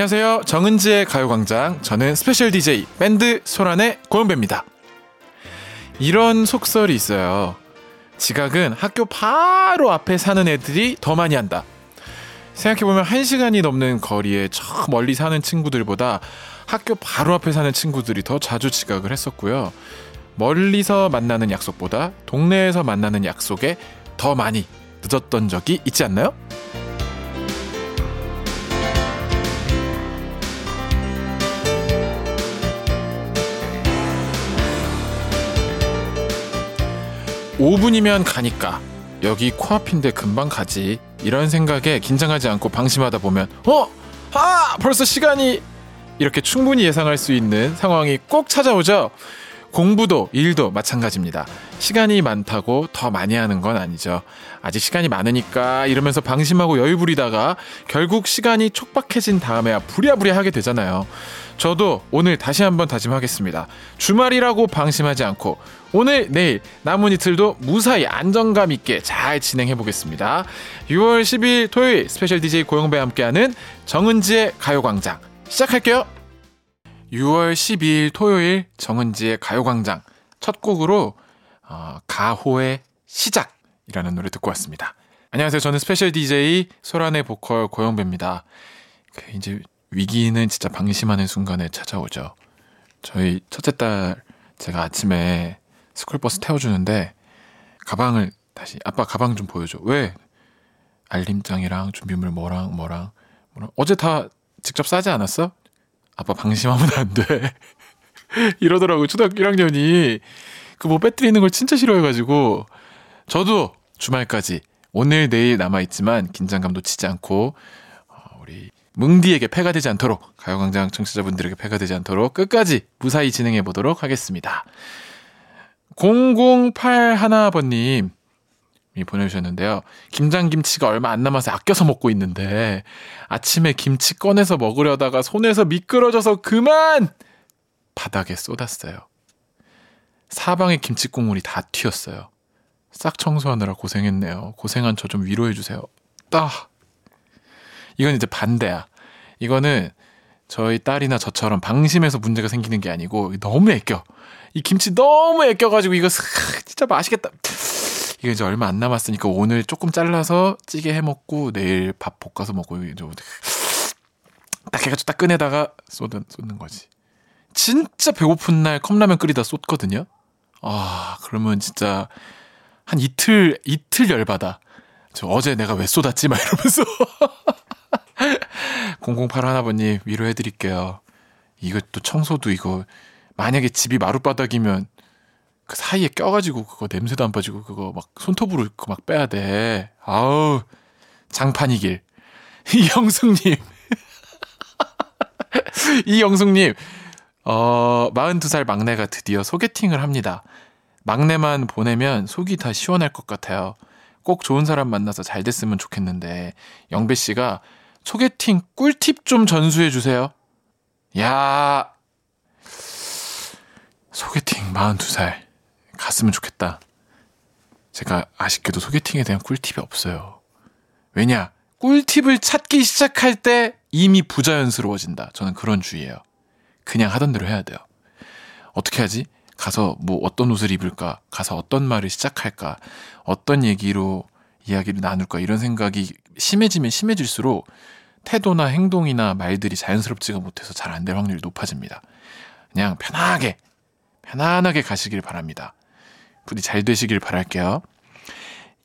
안녕하세요. 정은지의 가요광장. 저는 스페셜 DJ 밴드 소란의 고영배입니다. 이런 속설이 있어요. 지각은 학교 바로 앞에 사는 애들이 더 많이 한다. 생각해보면 한 시간이 넘는 거리에 저 멀리 사는 친구들보다 학교 바로 앞에 사는 친구들이 더 자주 지각을 했었고요. 멀리서 만나는 약속보다 동네에서 만나는 약속에 더 많이 늦었던 적이 있지 않나요? 5분이면 가니까 여기 코앞인데 금방 가지 이런 생각에 긴장하지 않고 방심하다 보면 어? 아 벌써 시간이 이렇게 충분히 예상할 수 있는 상황이 꼭 찾아오죠. 공부도 일도 마찬가지입니다. 시간이 많다고 더 많이 하는 건 아니죠. 아직 시간이 많으니까 이러면서 방심하고 여유 부리다가 결국 시간이 촉박해진 다음에야 부랴부랴 하게 되잖아요. 저도 오늘 다시 한번 다짐하겠습니다. 주말이라고 방심하지 않고 오늘 내일 남은 이틀도 무사히 안정감 있게 잘 진행해 보겠습니다. 6월 10일 토요일 스페셜 DJ 고영배와 함께하는 정은지의 가요광장 시작할게요. 6월 12일 토요일 정은지의 가요광장 첫 곡으로 어, 가호의 시작이라는 노래 듣고 왔습니다. 안녕하세요. 저는 스페셜 DJ 소란의 보컬 고영배입니다. 그 이제 위기는 진짜 방심하는 순간에 찾아오죠. 저희 첫째 딸 제가 아침에 스쿨버스 태워주는데 가방을 다시 아빠 가방 좀 보여줘. 왜? 알림장이랑 준비물 뭐랑 뭐랑 뭐랑 어제 다 직접 싸지 않았어? 아빠 방심하면 안 돼. 이러더라고 초등학교 1학년이 그 뭐 빼뜨리는 걸 진짜 싫어해가지고 저도 주말까지 오늘 내일 남아 있지만 긴장감도 치지 않고 뭉디에게 패가 되지 않도록 가요광장 청취자분들에게 패가 되지 않도록 끝까지 무사히 진행해 보도록 하겠습니다. 0081번님 이 보내주셨는데요. 김장김치가 얼마 안 남아서 아껴서 먹고 있는데 아침에 김치 꺼내서 먹으려다가 손에서 미끄러져서 그만 바닥에 쏟았어요. 사방에 김치 국물이 다 튀었어요. 싹 청소하느라 고생했네요. 고생한 저 좀 위로해 주세요. 따. 이건 이제 반대야. 이거는 저희 딸이나 저처럼 방심해서 문제가 생기는 게 아니고 너무 애껴. 이 김치 너무 애껴가지고 이거 진짜 맛있겠다. 이게 이제 얼마 안 남았으니까 오늘 조금 잘라서 찌개 해 먹고 내일 밥 볶아서 먹고 이제 딱 해가지고 딱 꺼내다가 쏟는 쏟는 거지. 진짜 배고픈 날 컵라면 끓이다 쏟거든요. 아 그러면 진짜 한 이틀 이틀 열받아. 저 어제 내가 왜 쏟았지? 막 이러면서 008 하나번님 위로해드릴게요. 이것도 청소도 이거 만약에 집이 마룻바닥이면 그 사이에 껴가지고 그거 냄새도 안 빠지고 그거 막 손톱으로 그막 빼야 돼. 아우 장판이길. 이영숙님. 이영숙님. 어 42살 막내가 드디어 소개팅을 합니다. 막내만 보내면 속이 다 시원할 것 같아요. 꼭 좋은 사람 만나서 잘 됐으면 좋겠는데 영배 씨가 소개팅 꿀팁 좀 전수해 주세요. 야 소개팅 42살 갔으면 좋겠다. 제가 아쉽게도 소개팅에 대한 꿀팁이 없어요. 왜냐? 꿀팁을 찾기 시작할 때 이미 부자연스러워진다. 저는 그런 주의예요. 그냥 하던 대로 해야 돼요. 어떻게 하지? 가서 뭐 어떤 옷을 입을까? 가서 어떤 말을 시작할까? 어떤 얘기로 이야기를 나눌까? 이런 생각이 심해지면 심해질수록 태도나 행동이나 말들이 자연스럽지가 못해서 잘 안 될 확률이 높아집니다. 그냥 편하게 편안하게 가시길 바랍니다. 부디 잘 되시길 바랄게요.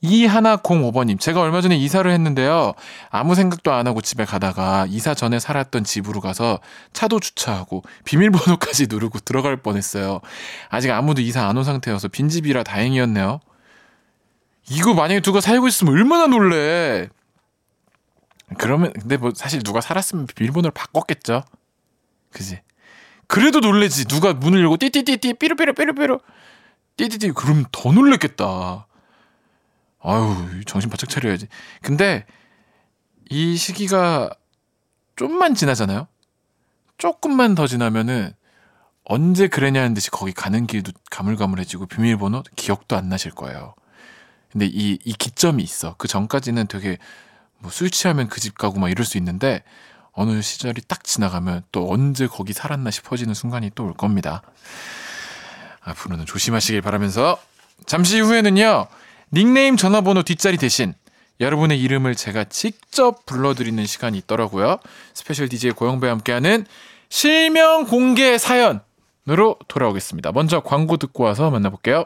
이하나 05번님, 제가 얼마 전에 이사를 했는데요. 아무 생각도 안 하고 집에 가다가 이사 전에 살았던 집으로 가서 차도 주차하고 비밀번호까지 누르고 들어갈 뻔했어요. 아직 아무도 이사 안 온 상태여서 빈집이라 다행이었네요. 이거 만약에 누가 살고 있으면 얼마나 놀래. 그러면, 근데 뭐 사실 누가 살았으면 비밀번호를 바꿨겠죠. 그지? 그래도 놀래지. 누가 문을 열고 띠띠띠띠 삐루삐루 삐루삐루 띠띠띠 그럼 더 놀랬겠다. 아유 정신 바짝 차려야지. 근데 이 시기가 좀만 지나잖아요. 조금만 더 지나면은 언제 그랬냐는 듯이 거기 가는 길도 가물가물해지고 비밀번호 기억도 안 나실 거예요. 근데 이, 이 기점이 있어. 그 전까지는 되게 뭐 술 취하면 그 집 가고 막 이럴 수 있는데 어느 시절이 딱 지나가면 또 언제 거기 살았나 싶어지는 순간이 또 올 겁니다. 앞으로는 조심하시길 바라면서 잠시 후에는요. 닉네임 전화번호 뒷자리 대신 여러분의 이름을 제가 직접 불러드리는 시간이 있더라고요. 스페셜 DJ 고영배와 함께하는 실명 공개 사연으로 돌아오겠습니다. 먼저 광고 듣고 와서 만나볼게요.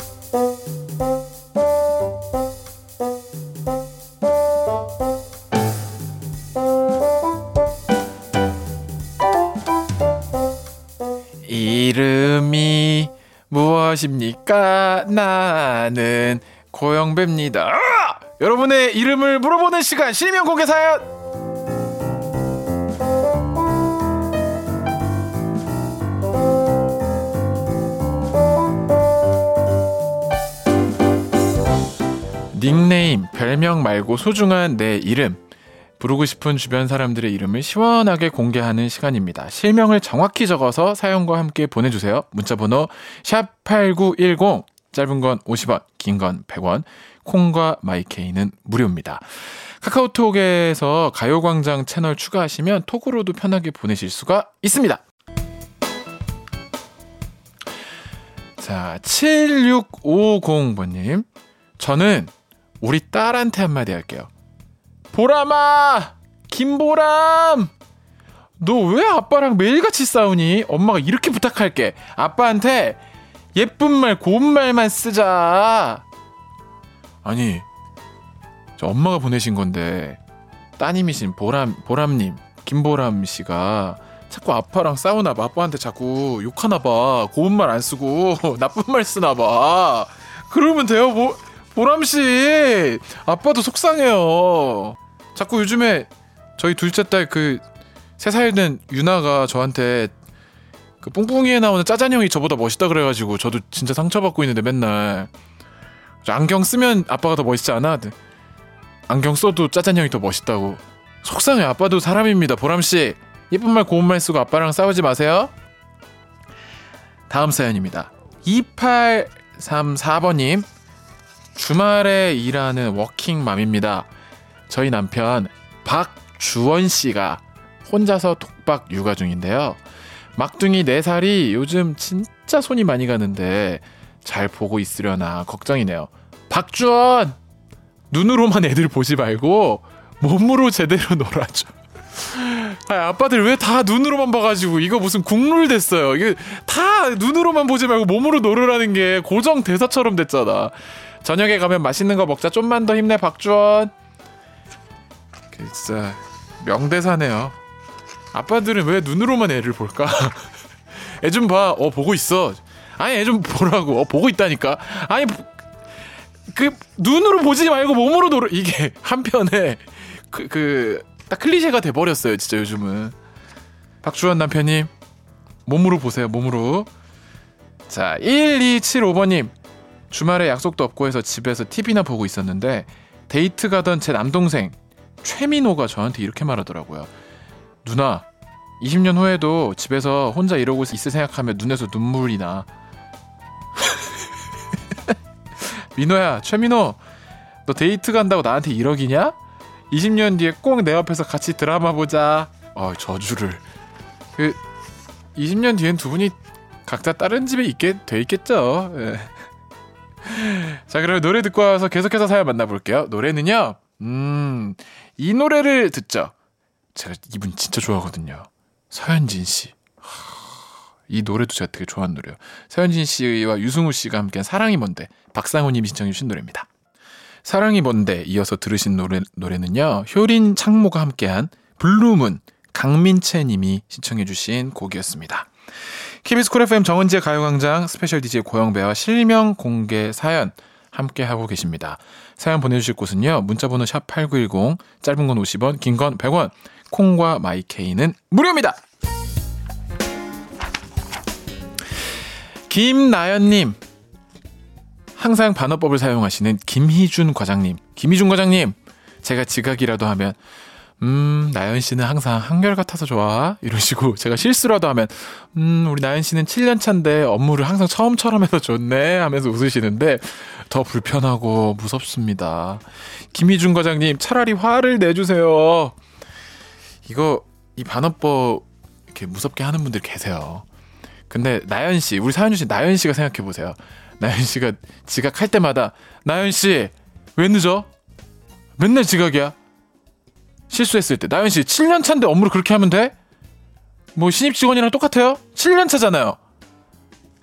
무엇입니까? 나는 고영배입니다. 아! 여러분의 이름을 물어보는 시간 실명 공개 사연. 닉네임, 별명 말고 소중한 내 이름. 부르고 싶은 주변 사람들의 이름을 시원하게 공개하는 시간입니다. 실명을 정확히 적어서 사연과 함께 보내주세요. 문자번호 샵8910, 짧은 건 50원, 긴 건 100원, 콩과 마이케이는 무료입니다. 카카오톡에서 가요광장 채널 추가하시면 톡으로도 편하게 보내실 수가 있습니다. 자, 7650번님. 저는 우리 딸한테 한마디 할게요. 보람아! 김보람! 너 왜 아빠랑 매일같이 싸우니? 엄마가 이렇게 부탁할게. 아빠한테 예쁜 말, 고운 말만 쓰자. 아니, 저 엄마가 보내신 건데 따님이신 보람 보람님 김보람 씨가 자꾸 아빠랑 싸우나 봐. 아빠한테 자꾸 욕하나 봐. 고운 말 안 쓰고 나쁜 말 쓰나 봐. 그러면 돼요, 보, 보람 씨. 아빠도 속상해요. 자꾸 요즘에 저희 둘째 딸 그 세 살 된 유나가 저한테 그 뿡뿡이에 나오는 짜잔 형이 저보다 멋있다 그래가지고 저도 진짜 상처받고 있는데 맨날 안경 쓰면 아빠가 더 멋있지 않아? 네. 안경 써도 짜잔 형이 더 멋있다고. 속상해. 아빠도 사람입니다. 보람 씨. 예쁜 말 고운 말 쓰고 아빠랑 싸우지 마세요. 다음 사연입니다. 2834번님. 주말에 일하는 워킹맘입니다. 저희 남편 박주원 씨가 혼자서 독박 육아 중인데요. 막둥이 4살이 요즘 진짜 손이 많이 가는데 잘 보고 있으려나 걱정이네요. 박주원! 눈으로만 애들 보지 말고 몸으로 제대로 놀아줘. 아, 아빠들 왜 다 눈으로만 봐가지고 이거 무슨 국룰 됐어요. 이게 다 눈으로만 보지 말고 몸으로 놀으라는 게 고정 대사처럼 됐잖아. 저녁에 가면 맛있는 거 먹자. 좀만 더 힘내 박주원. 진짜 명대사네요. 아빠들은 왜 눈으로만 애를 볼까? 애 좀 봐. 어 보고 있어. 아니 애 좀 보라고. 어 보고 있다니까. 아니 그 눈으로 보지 말고 몸으로 놀아. 이게 한편에 그 그 딱 클리셰가 돼 버렸어요. 진짜 요즘은. 박주원 남편님 몸으로 보세요. 몸으로. 자 1275번님 주말에 약속도 없고 해서 집에서 TV나 보고 있었는데 데이트 가던 제 남동생 최민호가 저한테 이렇게 말하더라고요. 누나, 20년 후에도 집에서 혼자 이러고 있을 생각하면 눈에서 눈물이 나. 민호야, 최민호, 너 데이트 간다고 나한테 이러기냐? 20년 뒤에 꼭 내 옆에서 같이 드라마 보자. 어, 저주를. 그 20년 뒤엔 두 분이 각자 다른 집에 있게 돼 있겠죠. 예. 자, 그럼 노래 듣고 와서 계속해서 사연 만나볼게요. 노래는요, 음, 이 노래를 듣죠. 제가 이분 진짜 좋아하거든요. 서현진 씨. 이 노래도 제가 되게 좋아하는 노래예요. 서현진 씨와 유승우 씨가 함께한 사랑이 뭔데 박상우님이 신청해 주신 노래입니다. 사랑이 뭔데 이어서 들으신 노래, 노래는요. 효린 창모가 함께한 Blue Moon 강민채 님이 신청해 주신 곡이었습니다. KBS 쿨 FM 정은지의 가요광장 스페셜 DJ 고영배와 실명 공개 사연 함께하고 계십니다. 사연 보내주실 곳은요. 문자번호 샵 8910, 짧은 건 50원, 긴 건 100원, 콩과 마이케이는 무료입니다. 김나연님. 항상 반어법을 사용하시는 김희준 과장님. 김희준 과장님. 제가 지각이라도 하면 음, 나연 씨는 항상 한결같아서 좋아. 이러시고, 제가 실수라도 하면, 음, 우리 나연 씨는 7년 차인데 업무를 항상 처음처럼 해서 좋네. 하면서 웃으시는데, 더 불편하고 무섭습니다. 김희준 과장님, 차라리 화를 내주세요. 이거, 이 반어법, 이렇게 무섭게 하는 분들 계세요. 근데 나연 씨, 우리 사연 주신 나연 씨가 생각해 보세요. 나연 씨가 지각할 때마다, 나연 씨, 왜 늦어? 맨날 지각이야. 실수했을 때 나연 씨 7년 차인데 업무를 그렇게 하면 돼? 뭐 신입 직원이랑 똑같아요? 7년 차잖아요.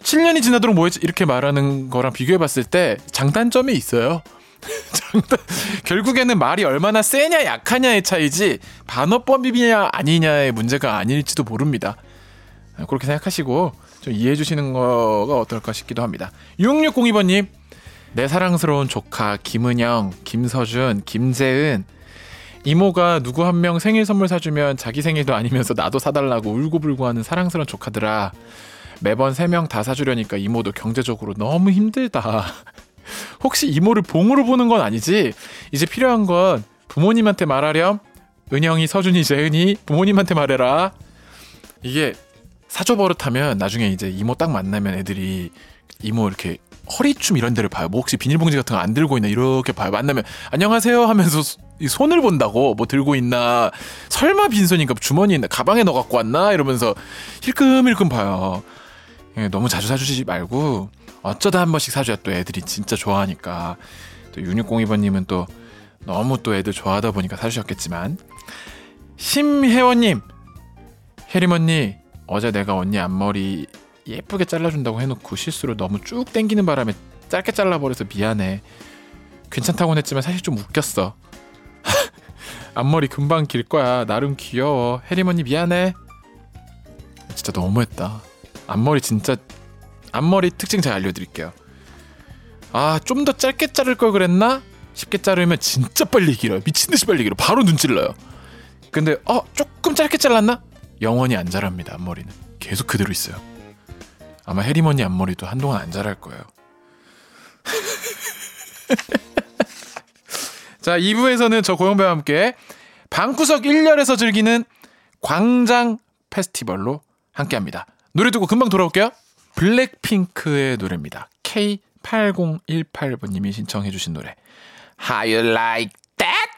7년이 지나도록 뭐 이렇게 말하는 거랑 비교해 봤을 때 장단점이 있어요. 장단, 결국에는 말이 얼마나 세냐 약하냐의 차이지 반어법이냐 아니냐의 문제가 아닐지도 모릅니다. 그렇게 생각하시고 좀 이해해 주시는 거가 어떨까 싶기도 합니다. 6602번님 내 사랑스러운 조카 김은영, 김서준, 김재은 이모가 누구 한 명 생일 선물 사주면 자기 생일도 아니면서 나도 사달라고 울고불고 하는 사랑스러운 조카들아. 매번 세 명 다 사주려니까 이모도 경제적으로 너무 힘들다. 혹시 이모를 봉으로 보는 건 아니지? 이제 필요한 건 부모님한테 말하렴. 은영이, 서준이, 재은이 부모님한테 말해라. 이게 사조 버릇하면 나중에 이제 이모 딱 만나면 애들이 이모 이렇게 허리춤 이런 데를 봐요. 뭐 혹시 비닐봉지 같은 거 안 들고 있나 이렇게 봐요. 만나면 안녕하세요 하면서 손을 본다고 뭐 들고 있나. 설마 빈손인가? 주머니에 있나? 가방에 넣어 갖고 왔나? 이러면서 힐끔힐끔 봐요. 예, 너무 자주 사주지 말고 어쩌다 한 번씩 사줘야 또 애들이 진짜 좋아하니까. 또 6602번님은 또 너무 또 애들 좋아하다 보니까 사주셨겠지만. 심혜원님 혜림 언니 어제 내가 언니 앞머리 예쁘게 잘라준다고 해놓고 실수로 너무 쭉 당기는 바람에 짧게 잘라버려서 미안해. 괜찮다고는 했지만 사실 좀 웃겼어. 앞머리 금방 길 거야. 나름 귀여워. 혜림 언니 미안해. 진짜 너무했다. 앞머리 진짜 앞머리 특징 잘 알려드릴게요. 아, 좀 더 짧게 자를 걸 그랬나? 쉽게 자르면 진짜 빨리 길어요. 미친 듯이 빨리 길어. 바로 눈 찔러요. 근데 어, 조금 짧게 잘랐나? 영원히 안 자랍니다. 앞머리는 계속 그대로 있어요. 아마 해리머니 앞머리도 한동안 안 자랄 거예요. 자, 2부에서는 저 고영배와 함께 방구석 1열에서 즐기는 광장 페스티벌로 함께 합니다. 노래 듣고 금방 돌아올게요. 블랙핑크의 노래입니다. K8018번님이 신청해주신 노래. How you like that?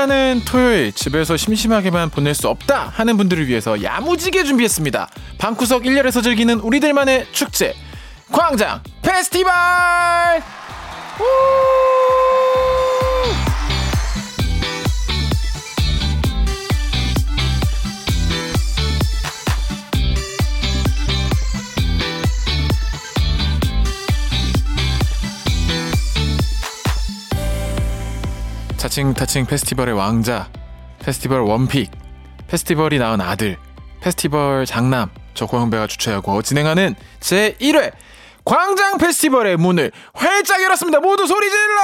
신나는 토요일 집에서 심심하게만 보낼 수 없다 하는 분들을 위해서 야무지게 준비했습니다. 방구석 1열에서 즐기는 우리들만의 축제 광장 페스티벌! 자칭 타칭 페스티벌의 왕자, 페스티벌 원픽, 페스티벌이 낳은 아들, 페스티벌 장남, 저 고영배가 주최하고 진행하는 제1회 광장 페스티벌의 문을 활짝 열었습니다. 모두 소리 질러!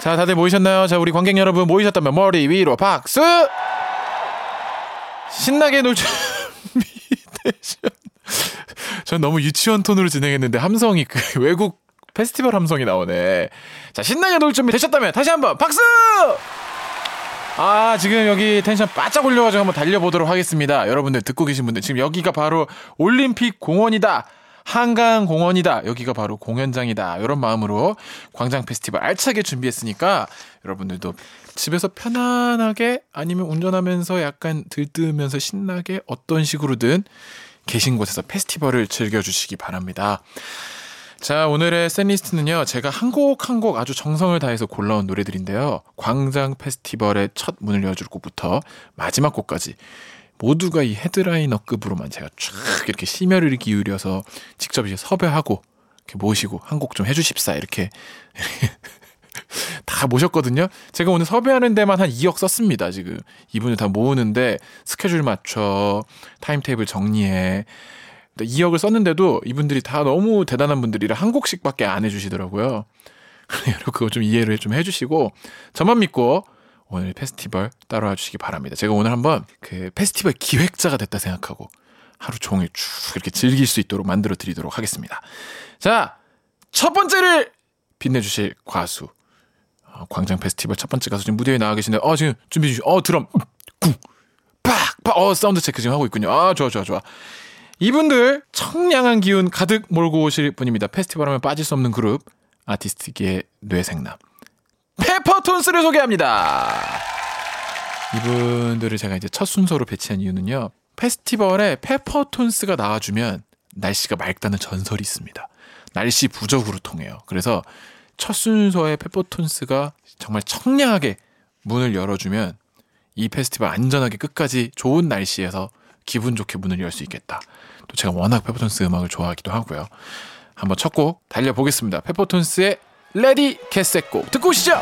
자, 다들 모이셨나요? 자, 우리 관객 여러분 모이셨다면 머리 위로 박수! 신나게 놀 준비 되셨... 전 너무 유치원 톤으로 진행했는데 함성이 그 외국 페스티벌 함성이 나오네. 자, 신나게 놀 준비 되셨다면 다시 한번 박수! 아, 지금 여기 텐션 바짝 올려가지고 한번 달려보도록 하겠습니다. 여러분들 듣고 계신 분들, 지금 여기가 바로 올림픽 공원이다. 한강 공원이다. 여기가 바로 공연장이다. 이런 마음으로 광장 페스티벌 알차게 준비했으니까 여러분들도 집에서 편안하게 아니면 운전하면서 약간 들뜨면서 신나게 어떤 식으로든 계신 곳에서 페스티벌을 즐겨주시기 바랍니다. 자, 오늘의 샌리스트는요, 제가 한 곡 한 곡 아주 정성을 다해서 골라온 노래들인데요. 광장 페스티벌의 첫 문을 열어줄 곡부터 마지막 곡까지 모두가 이 헤드라이너급으로만 제가 쫙 이렇게 심혈을 기울여서 직접 이제 섭외하고 이렇게 모시고 한 곡 좀 해주십사 이렇게 다 모셨거든요. 제가 오늘 섭외하는 데만 한 2억 썼습니다. 지금 이분을 다 모으는데 스케줄 맞춰 타임테이블 정리해 2억을 썼는데도 이분들이 다 너무 대단한 분들이라 한 곡씩밖에 안 해주시더라고요. 그거 좀 이해를 좀 해주시고 저만 믿고 오늘 페스티벌 따라와 주시기 바랍니다. 제가 오늘 한번 그 페스티벌 기획자가 됐다 생각하고 하루 종일 쭉 이렇게 즐길 수 있도록 만들어 드리도록 하겠습니다. 자, 첫 번째를 빛내주실 가수. 어, 광장 페스티벌 첫 번째 가수 지금 무대에 나와 계신데, 어, 지금 준비해 주시, 어, 드럼, 쿵, 팍, 팍, 어, 사운드 체크 지금 하고 있군요. 아, 좋아, 좋아, 좋아. 이분들 청량한 기운 가득 몰고 오실 분입니다. 페스티벌 하면 빠질 수 없는 그룹, 아티스트계의 뇌섹남. 페퍼톤스를 소개합니다. 이분들을 제가 이제 첫 순서로 배치한 이유는요. 페스티벌에 페퍼톤스가 나와주면 날씨가 맑다는 전설이 있습니다. 날씨 부적으로 통해요. 그래서 첫 순서에 페퍼톤스가 정말 청량하게 문을 열어주면 이 페스티벌 안전하게 끝까지 좋은 날씨에서 기분 좋게 문을 열 수 있겠다. 또 제가 워낙 페퍼톤스 음악을 좋아하기도 하고요. 한번 첫 곡 달려보겠습니다. 페퍼톤스의 Ready, Get Set, Go! 듣고 오시죠.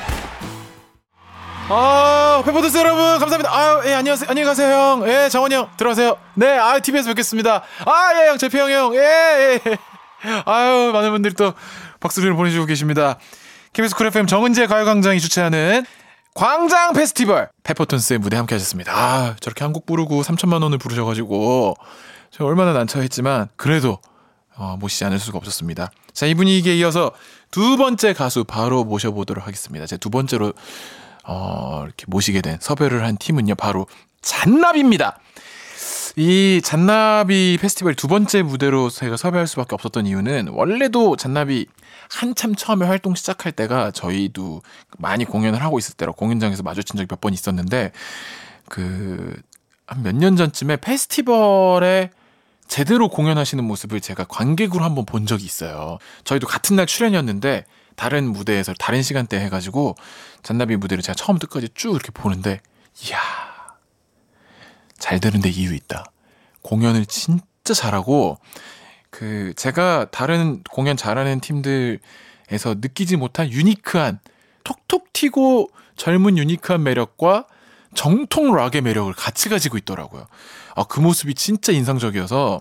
아, 페퍼톤스 여러분 감사합니다. 아유, 예, 안녕하세요. 안녕히 가세요, 형. 예, 장원이 형 들어가세요. 네, 아, TV에서 뵙겠습니다. 아, 예, 형, 재평 형. 예, 예. 아유, 많은 분들이 또 박수를 보내주고 계십니다. KBS 쿨 FM 정은지 가요광장이 주최하는 광장 페스티벌 페퍼톤스의 무대 함께 하셨습니다. 아, 저렇게 한곡 부르고 3천만 원을 부르셔가지고 제가 얼마나 난처했지만 그래도 어, 모시지 않을 수가 없었습니다. 자, 이 분위기에 이어서 두 번째 가수 바로 모셔보도록 하겠습니다. 제 두 번째로 어, 이렇게 모시게 된 섭외를 한 팀은요, 바로 잔나비입니다. 이 잔나비 페스티벌 두 번째 무대로 제가 섭외할 수밖에 없었던 이유는 원래도 잔나비 한참 처음에 활동 시작할 때가 저희도 많이 공연을 하고 있을 때라 공연장에서 마주친 적이 몇 번 있었는데 그 한 몇 년 전쯤에 페스티벌에 제대로 공연하시는 모습을 제가 관객으로 한번 본 적이 있어요. 저희도 같은 날 출연이었는데 다른 무대에서 다른 시간대 해가지고 잔나비 무대를 제가 처음부터 끝까지 쭉 이렇게 보는데 이야 잘 되는데 이유 있다. 공연을 진짜 잘하고 그 제가 다른 공연 잘하는 팀들에서 느끼지 못한 유니크한 톡톡 튀고 젊은 유니크한 매력과 정통 락의 매력을 같이 가지고 있더라고요. 아, 그 모습이 진짜 인상적이어서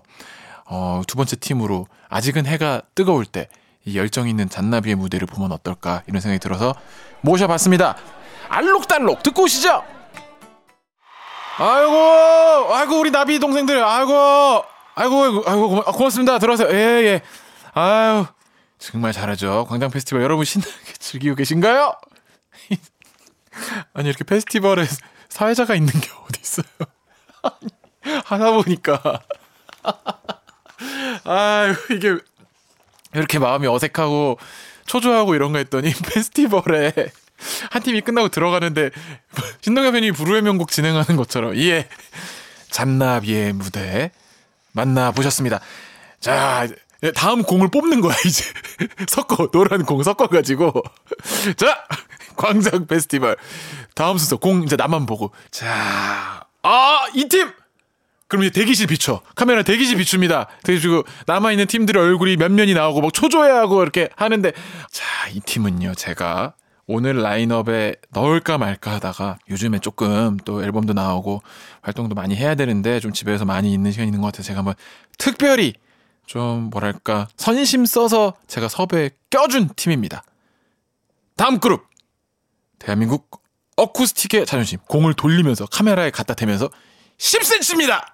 어, 두 번째 팀으로 아직은 해가 뜨거울 때 이 열정 있는 잔나비의 무대를 보면 어떨까 이런 생각이 들어서 모셔봤습니다. 알록달록 듣고 오시죠. 아이고, 아이고 우리 나비 동생들, 아이고, 아이고, 아이고 고마, 고맙습니다. 들어가세요. 예, 예. 아유, 정말 잘하죠. 광장 페스티벌 여러분 신나게 즐기고 계신가요? 아니 이렇게 페스티벌에 사회자가 있는 게 어디 있어요? 하다 보니까 아유 이게 이렇게 마음이 어색하고 초조하고 이런 거 했더니 페스티벌에 한 팀이 끝나고 들어가는데 신동엽 편이 부르의 명곡 진행하는 것처럼 예 잔나비의 무대 만나 보셨습니다. 자 다음 공을 뽑는 거야 이제 섞어 노란 공 섞어 가지고 자 광장 페스티벌 다음 순서 공 이제 나만 보고. 자 아 이 팀! 그럼 이제 대기실 비춰. 카메라 대기실 비춥니다. 그래가지고 남아 있는 팀들의 얼굴이 몇 면이 나오고 막 초조해하고 이렇게 하는데. 자 이 팀은요 제가 오늘 라인업에 넣을까 말까 하다가 요즘에 조금 또 앨범도 나오고 활동도 많이 해야 되는데 좀 집에서 많이 있는 시간이 있는 것 같아서 제가 한번 특별히 좀 뭐랄까 선심 써서 제가 섭외에 껴준 팀입니다. 다음 그룹! 대한민국 어쿠스틱의 자존심 공을 돌리면서 카메라에 갖다 대면서 10cm입니다.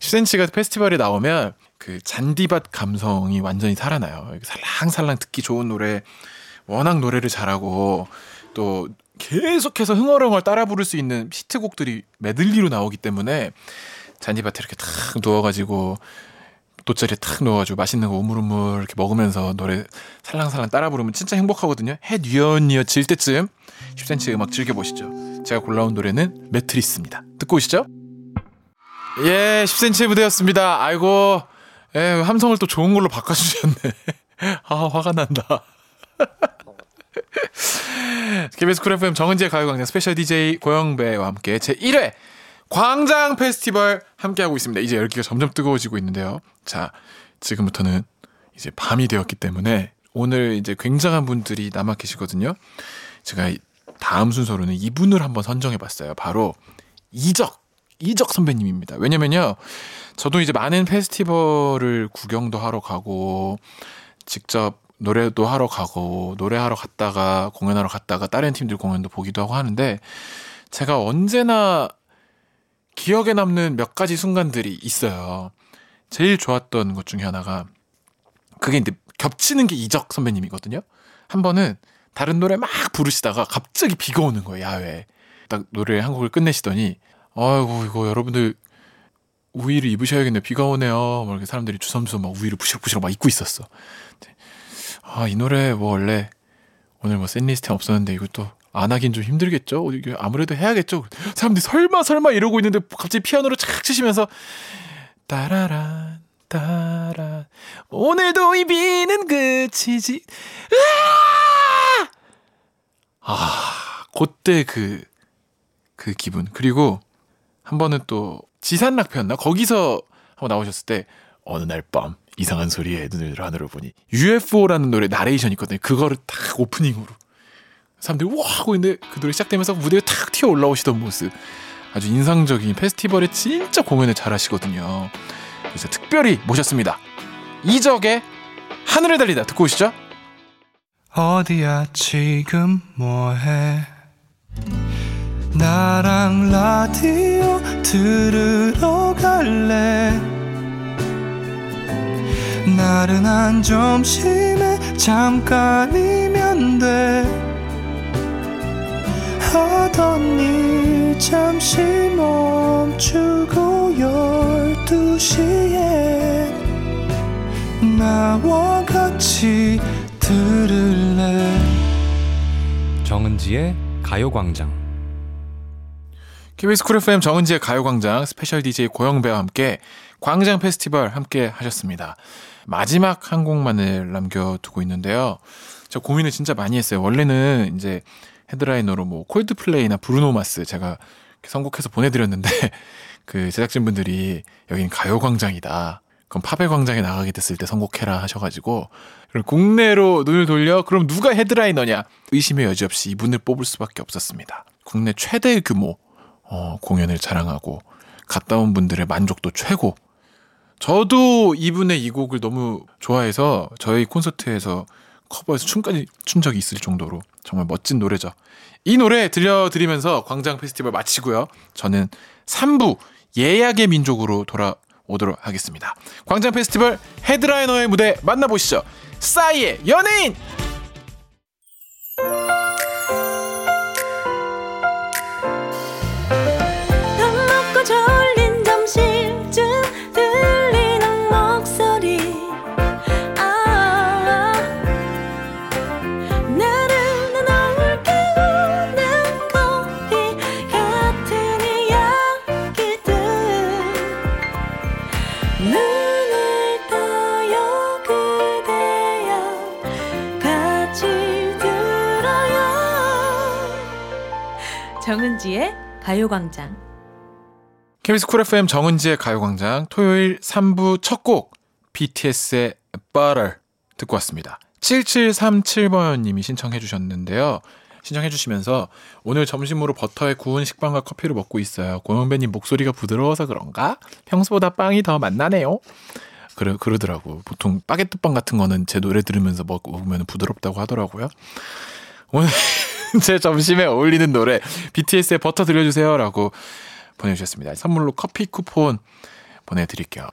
10cm가 페스티벌에 나오면 그 잔디밭 감성이 완전히 살아나요. 살랑살랑 듣기 좋은 노래, 워낙 노래를 잘하고 또 계속해서 흥얼흥얼 따라 부를 수 있는 히트곡들이 메들리로 나오기 때문에 잔디밭에 이렇게 탁 누워가지고 돗자리에 탁 누워가지고 맛있는 거 우물우물 이렇게 먹으면서 노래 살랑살랑 따라 부르면 진짜 행복하거든요. 해 뉘엿뉘엿 질 때쯤 10cm 음악 즐겨보시죠. 제가 골라온 노래는 매트리스입니다. 듣고 오시죠. 예, 10cm 무대였습니다. 아이고, 예, 함성을 또 좋은 걸로 바꿔주셨네. 아, 화가 난다. KBS 쿨 FM 정은지의 가요광장 스페셜 DJ 고영배와 함께 제1회 광장 페스티벌 함께하고 있습니다. 이제 열기가 점점 뜨거워지고 있는데요. 자, 지금부터는 이제 밤이 되었기 때문에 오늘 이제 굉장한 분들이 남아 계시거든요. 제가 다음 순서로는 이분을 한번 선정해 봤어요. 바로 이적, 이적 선배님입니다. 왜냐면요. 저도 이제 많은 페스티벌을 구경도 하러 가고 직접 노래도 하러 가고 노래하러 갔다가 공연하러 갔다가 다른 팀들 공연도 보기도 하고 하는데 제가 언제나 기억에 남는 몇 가지 순간들이 있어요. 제일 좋았던 것 중에 하나가 그게 이제 겹치는 게 이적 선배님이거든요. 한 번은 다른 노래 막 부르시다가 갑자기 비가 오는 거예요, 야외에. 딱 노래 한 곡을 끝내시더니 아이고 이거 여러분들 우위를 입으셔야겠네요. 비가 오네요. 막 이렇게 사람들이 주섬주섬 막 우위를 부시럭부시럭 막 입고 있었어. 아, 이 노래 뭐 원래 오늘 뭐 샌리스트에 없었는데 이것도 안 하긴 좀 힘들겠죠? 아무래도 해야겠죠? 사람들이 설마 설마 이러고 있는데 갑자기 피아노를 착 치시면서 따라란 따라 오늘도 이 비는 그치지 아 그때 그, 그 기분 그리고 한 번은 또 지산락표였나? 거기서 한번 나오셨을 때 어느 날 밤 이상한 소리에 눈을 하늘을 보니 UFO라는 노래 나레이션 있거든요. 그거를 딱 오프닝으로 사람들이 와 하고 있는데 그 노래 시작되면서 무대에 탁 튀어 올라오시던 모습 아주 인상적인 페스티벌에 진짜 공연을 잘하시거든요. 그래서 특별히 모셨습니다. 이적의 하늘을 달리다 듣고 오시죠. 어디야 지금 뭐해 나랑 라디오 들으러 갈래 나른한 점심에 잠깐이면 돼 하던 일 잠시 멈추고 열두 시에 나와 같이 들을래 정은지의 가요광장 KBS 쿨 FM 정은지의 가요광장 스페셜 DJ 고영배와 함께 광장 페스티벌 함께 하셨습니다. 마지막 한 곡만을 남겨두고 있는데요. 저 고민을 진짜 많이 했어요. 원래는 이제 헤드라이너로 뭐 콜드플레이나 브루노마스 제가 선곡해서 보내드렸는데 그 제작진분들이 여긴 가요광장이다. 그럼 팝의 광장에 나가게 됐을 때 선곡해라 하셔가지고 국내로 눈을 돌려 그럼 누가 헤드라이너냐 의심의 여지 없이 이분을 뽑을 수밖에 없었습니다. 국내 최대 규모 어, 공연을 자랑하고 갔다 온 분들의 만족도 최고. 저도 이분의 이 곡을 너무 좋아해서 저희 콘서트에서 커버해서 춤까지 춘 적이 있을 정도로 정말 멋진 노래죠. 이 노래 들려드리면서 광장 페스티벌 마치고요. 저는 3부 예약의 민족으로 돌아오도록 하겠습니다. 광장 페스티벌 헤드라이너의 무대 만나보시죠. 싸이의 연예인! 정은지의 가요광장. KBS 쿨 FM 정은지의 가요광장 토요일 3부 첫 곡 BTS의 Butter 듣고 왔습니다. 7737번님이 신청해 주셨는데요. 신청해 주시면서 오늘 점심으로 버터에 구운 식빵과 커피를 먹고 있어요. 고영배님 목소리가 부드러워서 그런가? 평소보다 빵이 더 맛나네요. 그러, 그러더라고. 보통 바게트빵 같은 거는 제 노래 들으면서 먹으면 부드럽다고 하더라고요. 오늘 제 점심에 어울리는 노래 BTS의 버터 들려주세요라고 보내주셨습니다. 선물로 커피 쿠폰 보내드릴게요.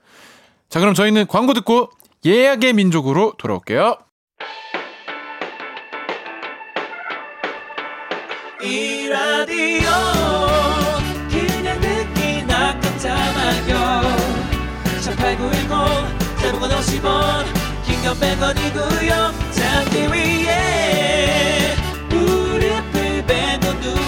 자 그럼 저희는 광고 듣고 예약의 민족으로 돌아올게요. 이 라디오 그냥 듣기나 깜짝마요 문자radio 샵8910 대목원 50원 긴건 100원이고요 잠기 위에 무릎을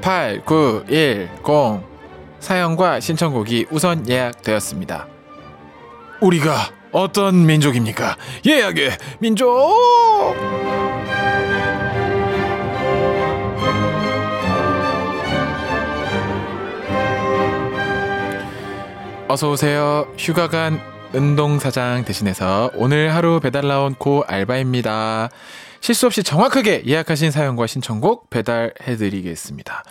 8910 사연과 신청곡이 우선 예약되었습니다. 우리가 어떤 민족입니까? 예약의 민족! 어서 오세요. 휴가 간 운동사장 대신해서 오늘 하루 배달 나온 고 알바입니다. 실수 없이 정확하게 예약하신 사연과 신청곡 배달해드리겠습니다.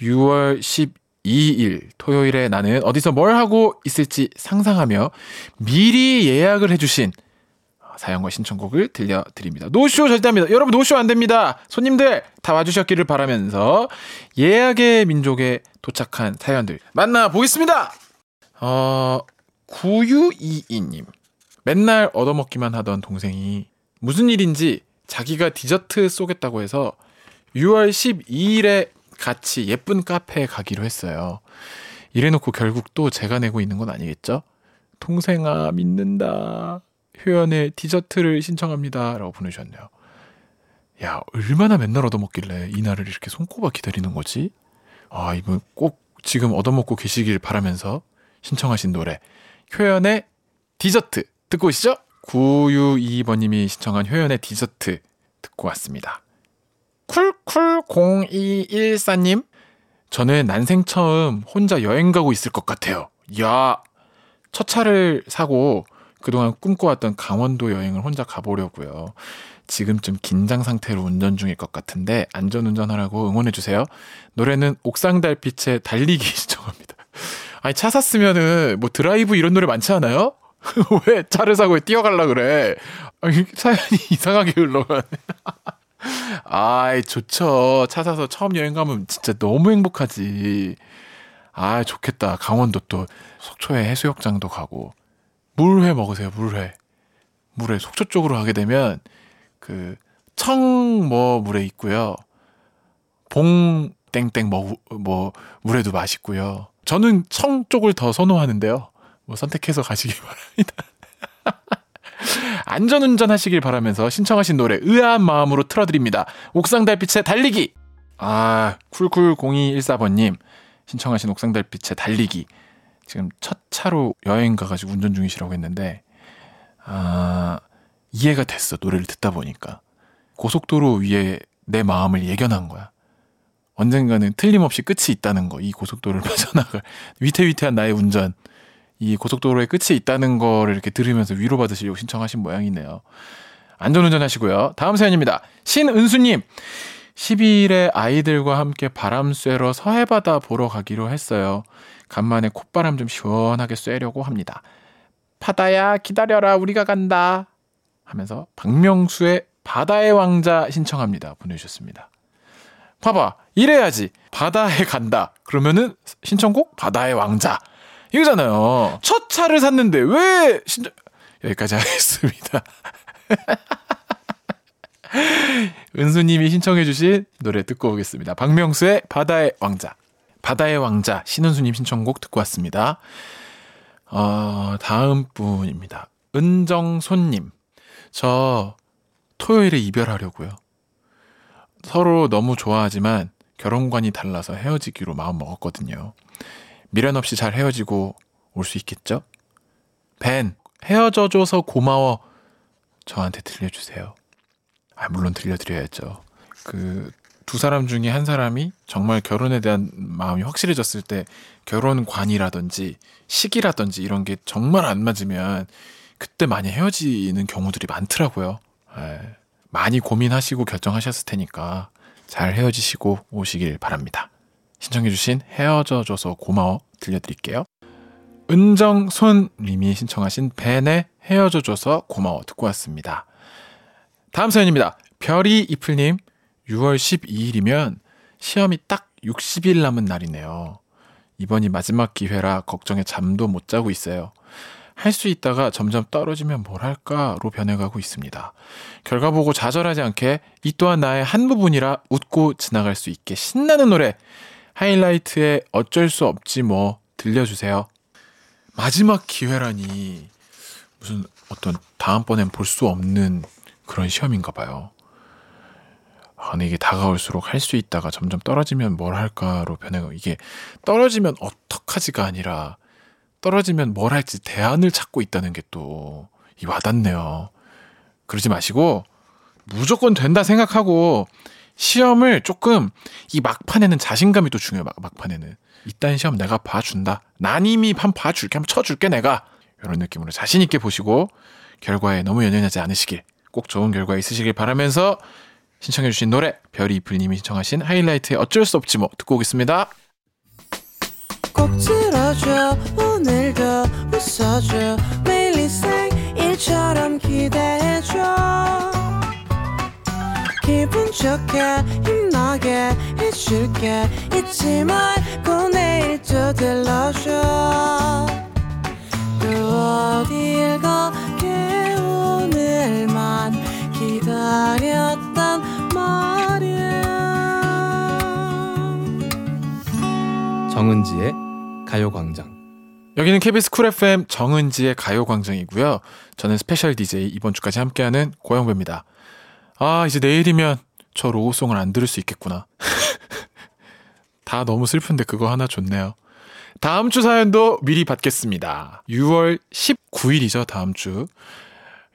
6월 12일 토요일에 나는 어디서 뭘 하고 있을지 상상하며 미리 예약을 해주신 사연과 신청곡을 들려드립니다. 노쇼 절대 합니다. 여러분 노쇼 안 됩니다. 손님들 다 와주셨기를 바라면서 예약의 민족에 도착한 사연들 만나보겠습니다. 어, 9622님. 맨날 얻어먹기만 하던 동생이 무슨 일인지 자기가 디저트 쏘겠다고 해서 6월 12일에 같이 예쁜 카페에 가기로 했어요. 이래놓고 결국 또 제가 내고 있는 건 아니겠죠? 동생아, 믿는다. 효연의 디저트를 신청합니다. 라고 보내주셨네요. 야, 얼마나 맨날 얻어먹길래 이 날을 이렇게 손꼽아 기다리는 거지? 아, 이분 꼭 지금 얻어먹고 계시길 바라면서 신청하신 노래 효연의 디저트 듣고 오시죠? 962번님이 신청한 효연의 디저트 듣고 왔습니다. 쿨쿨0214님 저는 난생 처음 혼자 여행 가고 있을 것 같아요. 야, 첫 차를 사고 그동안 꿈꿔왔던 강원도 여행을 혼자 가보려고요. 지금쯤 긴장 상태로 운전 중일 것 같은데 안전 운전하라고 응원해 주세요. 노래는 옥상 달빛의 달리기 신청합니다. 아니 차 샀으면은 뭐 드라이브 이런 노래 많지 않아요? 왜 차를 사고 뛰어갈라 그래? 아니, 사연이 이상하게 흘러가네. 아이 좋죠. 차 사서 처음 여행 가면 진짜 너무 행복하지. 아 좋겠다. 강원도 또 속초에 해수욕장도 가고 물회 먹으세요. 물회. 물회 속초 쪽으로 가게 되면 그 청 뭐 물회 있고요. 봉 땡땡 뭐, 뭐 물회도 맛있고요. 저는 청 쪽을 더 선호하는데요. 뭐 선택해서 가시기 바랍니다. 안전운전 하시길 바라면서 신청하신 노래 의아한 마음으로 틀어드립니다. 옥상 달빛의 달리기. 아 쿨쿨 0214번님 신청하신 옥상 달빛의 달리기. 지금 첫 차로 여행 가가지고 운전 중이시라고 했는데 아 이해가 됐어 노래를 듣다 보니까 고속도로 위에 내 마음을 예견한 거야. 언젠가는 틀림없이 끝이 있다는 거. 이 고속도로를 빠져나갈 위태위태한 나의 운전. 이 고속도로의 끝이 있다는 거를 이렇게 들으면서 위로받으시려고 신청하신 모양이네요. 안전운전 하시고요. 다음 사연입니다. 신은수님. 12일에 아이들과 함께 바람 쐬러 서해바다 보러 가기로 했어요. 간만에 콧바람 좀 시원하게 쐬려고 합니다. 바다야, 기다려라. 우리가 간다. 하면서 박명수의 바다의 왕자 신청합니다. 보내주셨습니다. 봐봐. 이래야지. 바다에 간다. 그러면은 신청곡 바다의 왕자. 이거잖아요. 첫 차를 샀는데 왜 신청 여기까지 하겠습니다. 은수님이 신청해주신 노래 듣고 오겠습니다. 박명수의 바다의 왕자. 바다의 왕자 신은수님 신청곡 듣고 왔습니다. 어, 다음 분입니다. 은정손님. 저 토요일에 이별하려고요. 서로 너무 좋아하지만 결혼관이 달라서 헤어지기로 마음 먹었거든요. 미련 없이 잘 헤어지고 올 수 있겠죠? 벤, 헤어져줘서 고마워. 저한테 들려주세요. 아, 물론 들려드려야죠. 그, 두 사람 중에 한 사람이 정말 결혼에 대한 마음이 확실해졌을 때 결혼관이라든지 시기라든지 이런 게 정말 안 맞으면 그때 많이 헤어지는 경우들이 많더라고요. 에, 많이 고민하시고 결정하셨을 테니까 잘 헤어지시고 오시길 바랍니다. 신청해주신 헤어져줘서 고마워 들려드릴게요. 은정손님이 신청하신 벤의 헤어져줘서 고마워 듣고 왔습니다. 다음 사연입니다. 별이 이플님 6월 12일이면 시험이 딱 60일 남은 날이네요. 이번이 마지막 기회라 걱정에 잠도 못 자고 있어요. 할 수 있다가 점점 떨어지면 뭘 할까로 변해가고 있습니다. 결과 보고 좌절하지 않게 이 또한 나의 한 부분이라 웃고 지나갈 수 있게 신나는 노래 하이라이트에 어쩔 수 없지 뭐 들려주세요. 마지막 기회라니 무슨 어떤 다음번엔 볼 수 없는 그런 시험인가 봐요. 아, 근데 이게 다가올수록 할 수 있다가 점점 떨어지면 뭘 할까로 변해가 이게 떨어지면 어떡하지가 아니라 떨어지면 뭘 할지 대안을 찾고 있다는 게 또 이 와닿네요. 그러지 마시고 무조건 된다 생각하고 시험을 조금 이 막판에는 자신감이 또 중요해요. 막, 막판에는 이딴 시험 내가 봐준다. 난 이미 한 봐줄게, 한번 쳐줄게 내가 이런 느낌으로 자신 있게 보시고 결과에 너무 연연하지 않으시길 꼭 좋은 결과 있으시길 바라면서 신청해주신 노래 별이 이플님이 신청하신 하이라이트의 어쩔 수 없지 뭐 듣고 오겠습니다. 꼭 들어줘 오늘도 웃어줘 매일 일상일처럼 기대해줘 기분 좋게 힘나게 해줄게 잊지 말고 내일 또 들러줘 또 어딜 가게 오늘만 기다렸단 말이야 정은지의 가요광장 여기는 KBS 쿨 FM 정은지의 가요광장이고요. 저는 스페셜 DJ 이번 주까지 함께하는 고영배입니다. 아 이제 내일이면 저 로고송을 안 들을 수 있겠구나. 다 너무 슬픈데 그거 하나 좋네요. 다음 주 사연도 미리 받겠습니다. 6월 19일이죠, 다음 주.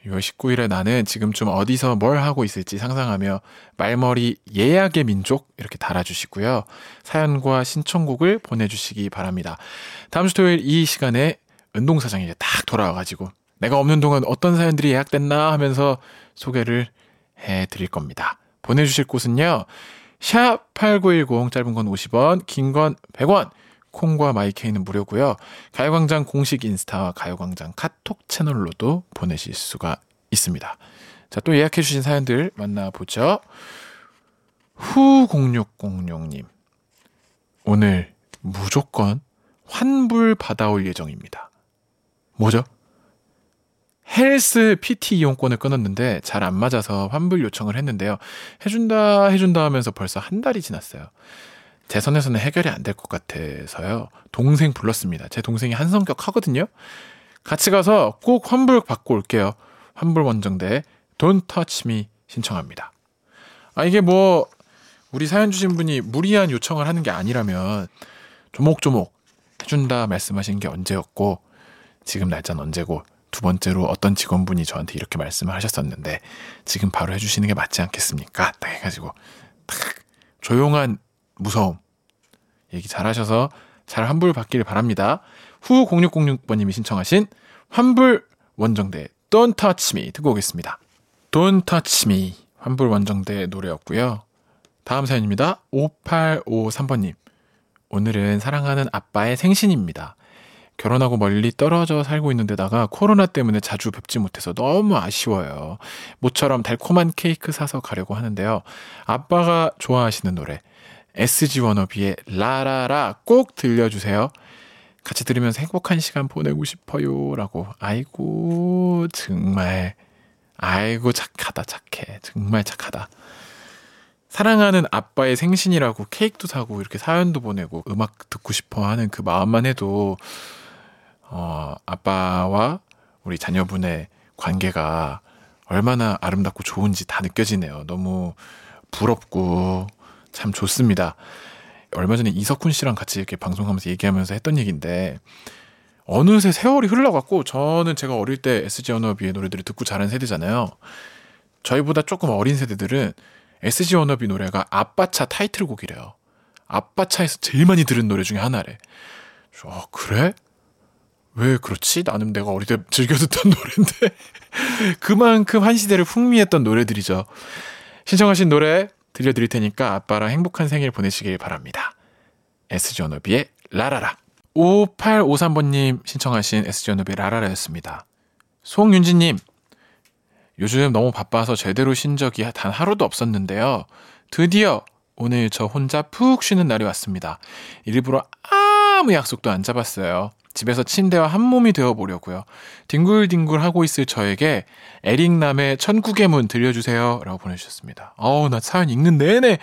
6월 19일에 나는 지금쯤 어디서 뭘 하고 있을지 상상하며 말머리 예약의 민족 이렇게 달아주시고요. 사연과 신청곡을 보내주시기 바랍니다. 다음 주 토요일 이 시간에 은동사장이 이제 딱 돌아와가지고 내가 없는 동안 어떤 사연들이 예약됐나 하면서 소개를 해 드릴 겁니다. 보내주실 곳은요. 샵 8910 짧은 건 50원, 긴 건 100원. 콩과 마이케이는 무료고요. 가요광장 공식 인스타와 가요광장 카톡 채널로도 보내실 수가 있습니다. 자, 또 예약해 주신 사연들 만나보죠. 후0606님. 오늘 무조건 환불 받아올 예정입니다. 뭐죠? 헬스 PT 이용권을 끊었는데 잘 안 맞아서 환불 요청을 했는데요. 해준다, 해준다 하면서 벌써 한 달이 지났어요. 제 선에서는 해결이 안 될 것 같아서요. 동생 불렀습니다. 제 동생이 한성격 하거든요. 같이 가서 꼭 환불 받고 올게요. 환불 원정대 Touch Me 신청합니다. 아 이게 뭐 우리 사연 주신 분이 무리한 요청을 하는 게 아니라면 조목조목 해준다 말씀하신 게 언제였고 지금 날짜는 언제고 두 번째로 어떤 직원분이 저한테 이렇게 말씀을 하셨었는데 지금 바로 해주시는 게 맞지 않겠습니까? 딱 해가지고 딱 조용한 무서움 얘기 잘하셔서 잘 환불 받기를 바랍니다. 후 0606번님이 신청하신 환불 원정대 Don't Touch Me 듣고 오겠습니다. Don't Touch Me 환불 원정대 노래였고요. 다음 사연입니다. 5853번님 오늘은 사랑하는 아빠의 생신입니다. 결혼하고 멀리 떨어져 살고 있는데다가 코로나 때문에 자주 뵙지 못해서 너무 아쉬워요. 모처럼 달콤한 케이크 사서 가려고 하는데요. 아빠가 좋아하시는 노래 SG 워너비의 라라라 꼭 들려주세요. 같이 들으면서 행복한 시간 보내고 싶어요. 라고. 아이고, 정말. 아이고, 착하다, 착해. 정말 착하다. 사랑하는 아빠의 생신이라고 케이크도 사고 이렇게 사연도 보내고 음악 듣고 싶어 하는 그 마음만 해도, 어, 아빠와 우리 자녀분의 관계가 얼마나 아름답고 좋은지 다 느껴지네요. 너무 부럽고, 참 좋습니다. 얼마 전에 이석훈 씨랑 같이 이렇게 방송하면서 얘기하면서 했던 얘기인데 어느새 세월이 흘러갔고 저는 제가 어릴 때 SG 워너비의 노래들을 듣고 자란 세대잖아요. 저희보다 조금 어린 세대들은 SG 워너비 노래가 아빠차 타이틀곡이래요. 아빠차에서 제일 많이 들은 노래 중에 하나래. 어, 그래? 왜 그렇지? 나는 내가 어릴 때 즐겨 듣던 노래인데 그만큼 한 시대를 풍미했던 노래들이죠. 신청하신 노래 들려드릴 테니까 아빠랑 행복한 생일 보내시길 바랍니다. SG 워너비의 라라라. 5853번님 신청하신 SG연업의 라라라였습니다. 송윤지님, 요즘 너무 바빠서 제대로 쉰 적이 단 하루도 없었는데요. 드디어 오늘 저 혼자 푹 쉬는 날이 왔습니다. 일부러 아무 약속도 안 잡았어요. 집에서 침대와 한 몸이 되어 보려고요. 뒹굴뒹굴 하고 있을 저에게 에릭남의 천국의 문 들려주세요. 라고 보내주셨습니다. 어우, 나 사연 읽는 내내,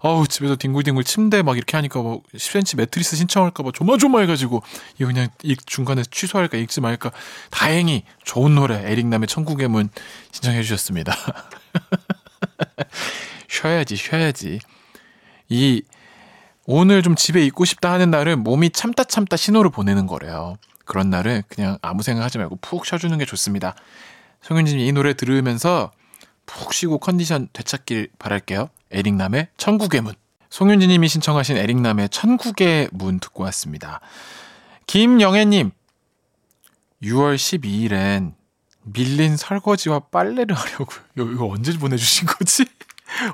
어우, 집에서 뒹굴뒹굴 침대 막 이렇게 하니까 뭐 10cm 매트리스 신청할까봐 조마조마해가지고, 이거 그냥 읽, 중간에 취소할까 읽지 말까. 다행히 좋은 노래, 에릭남의 천국의 문 신청해주셨습니다. 쉬어야지, 쉬어야지. 이, 오늘 좀 집에 있고 싶다 하는 날은 몸이 참다 참다 신호를 보내는 거래요. 그런 날은 그냥 아무 생각하지 말고 푹 쉬어주는 게 좋습니다. 송윤진님 이 노래 들으면서 푹 쉬고 컨디션 되찾길 바랄게요. 에릭남의 천국의 문. 송윤진님이 신청하신 에릭남의 천국의 문 듣고 왔습니다. 김영애님 6월 12일엔 밀린 설거지와 빨래를 하려고요. 이거, 언제 보내주신 거지?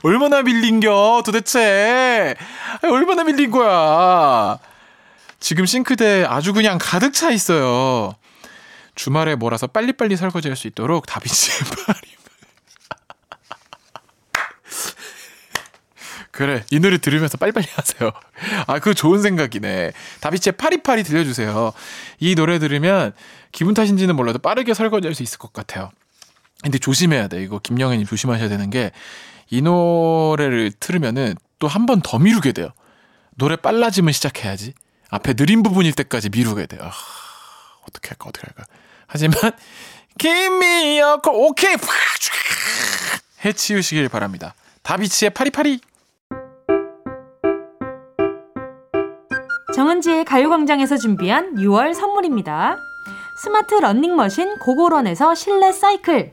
얼마나 밀린겨 도대체? 얼마나 밀린 거야? 지금 싱크대 아주 그냥 가득 차 있어요. 주말에 몰아서 빨리빨리 설거지 할 수 있도록 다비치의 파리 그래 이 노래 들으면서 빨리빨리 하세요. 아 그거 좋은 생각이네. 다비치의 파리파리 들려주세요. 이 노래 들으면 기분 탓인지는 몰라도 빠르게 설거지 할 수 있을 것 같아요. 근데 조심해야 돼. 이거 김영애님 조심하셔야 되는 게 이 노래를 틀으면은 또 한 번 더 미루게 돼요. 노래 빨라지면 시작해야지. 앞에 느린 부분일 때까지 미루게 돼요. 아, 어떻게 할까, 어떻게 할까. 하지만, 김미어, 오케이! 해치우시길 바랍니다. 다비치의 파리파리! 정은지의 가요광장에서 준비한 6월 선물입니다. 스마트 러닝머신 고고런에서 실내 사이클,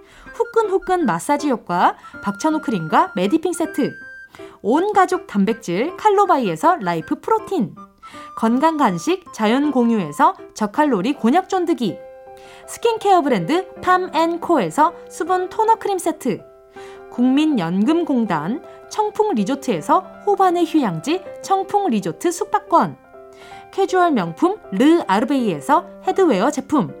후끈후끈 마사지 효과 박찬호 크림과 메디핑 세트, 온 가족 단백질 칼로바이에서 라이프 프로틴, 건강 간식 자연 공유에서 저칼로리 곤약 쫀득이, 스킨케어 브랜드 팜앤코에서 수분 토너 크림 세트, 국민연금공단 청풍 리조트에서 호반의 휴양지 청풍 리조트 숙박권, 캐주얼 명품 르 아르베이에서 headwear 제품,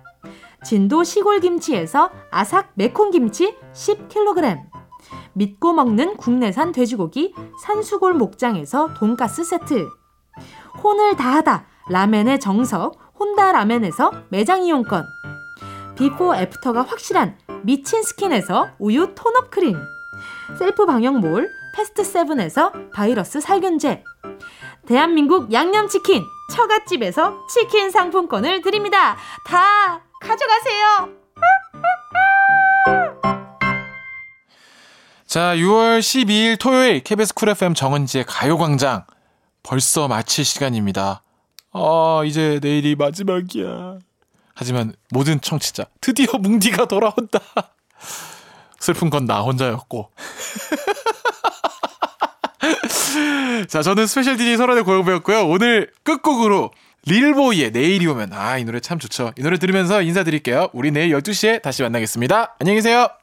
진도 시골 김치에서 아삭 매콤 김치 10kg, 믿고 먹는 국내산 돼지고기 산수골 목장에서 돈가스 세트, 혼을 다하다 라멘의 정석 혼다 라멘에서 매장 이용권, 비포 애프터가 확실한 미친 스킨에서 우유 톤업 크림, 셀프 방역몰 패스트 세븐에서 바이러스 살균제, 대한민국 양념치킨 처갓집에서 치킨 상품권을 드립니다. 다 가져가세요. 자, 6월 12일 토요일 KBS 쿨 FM 정은지의 가요광장 벌써 마칠 시간입니다. 아, 이제 내일이 마지막이야. 하지만 모든 청취자 드디어 뭉디가 돌아온다. 슬픈 건 나 혼자였고. 자, 저는 스페셜 DJ 소란의 고영배였고요. 오늘 끝곡으로 릴보이의 내일이 오면 아, 이 노래 참 좋죠. 이 노래 들으면서 인사드릴게요. 우리 내일 12시에 다시 만나겠습니다. 안녕히 계세요.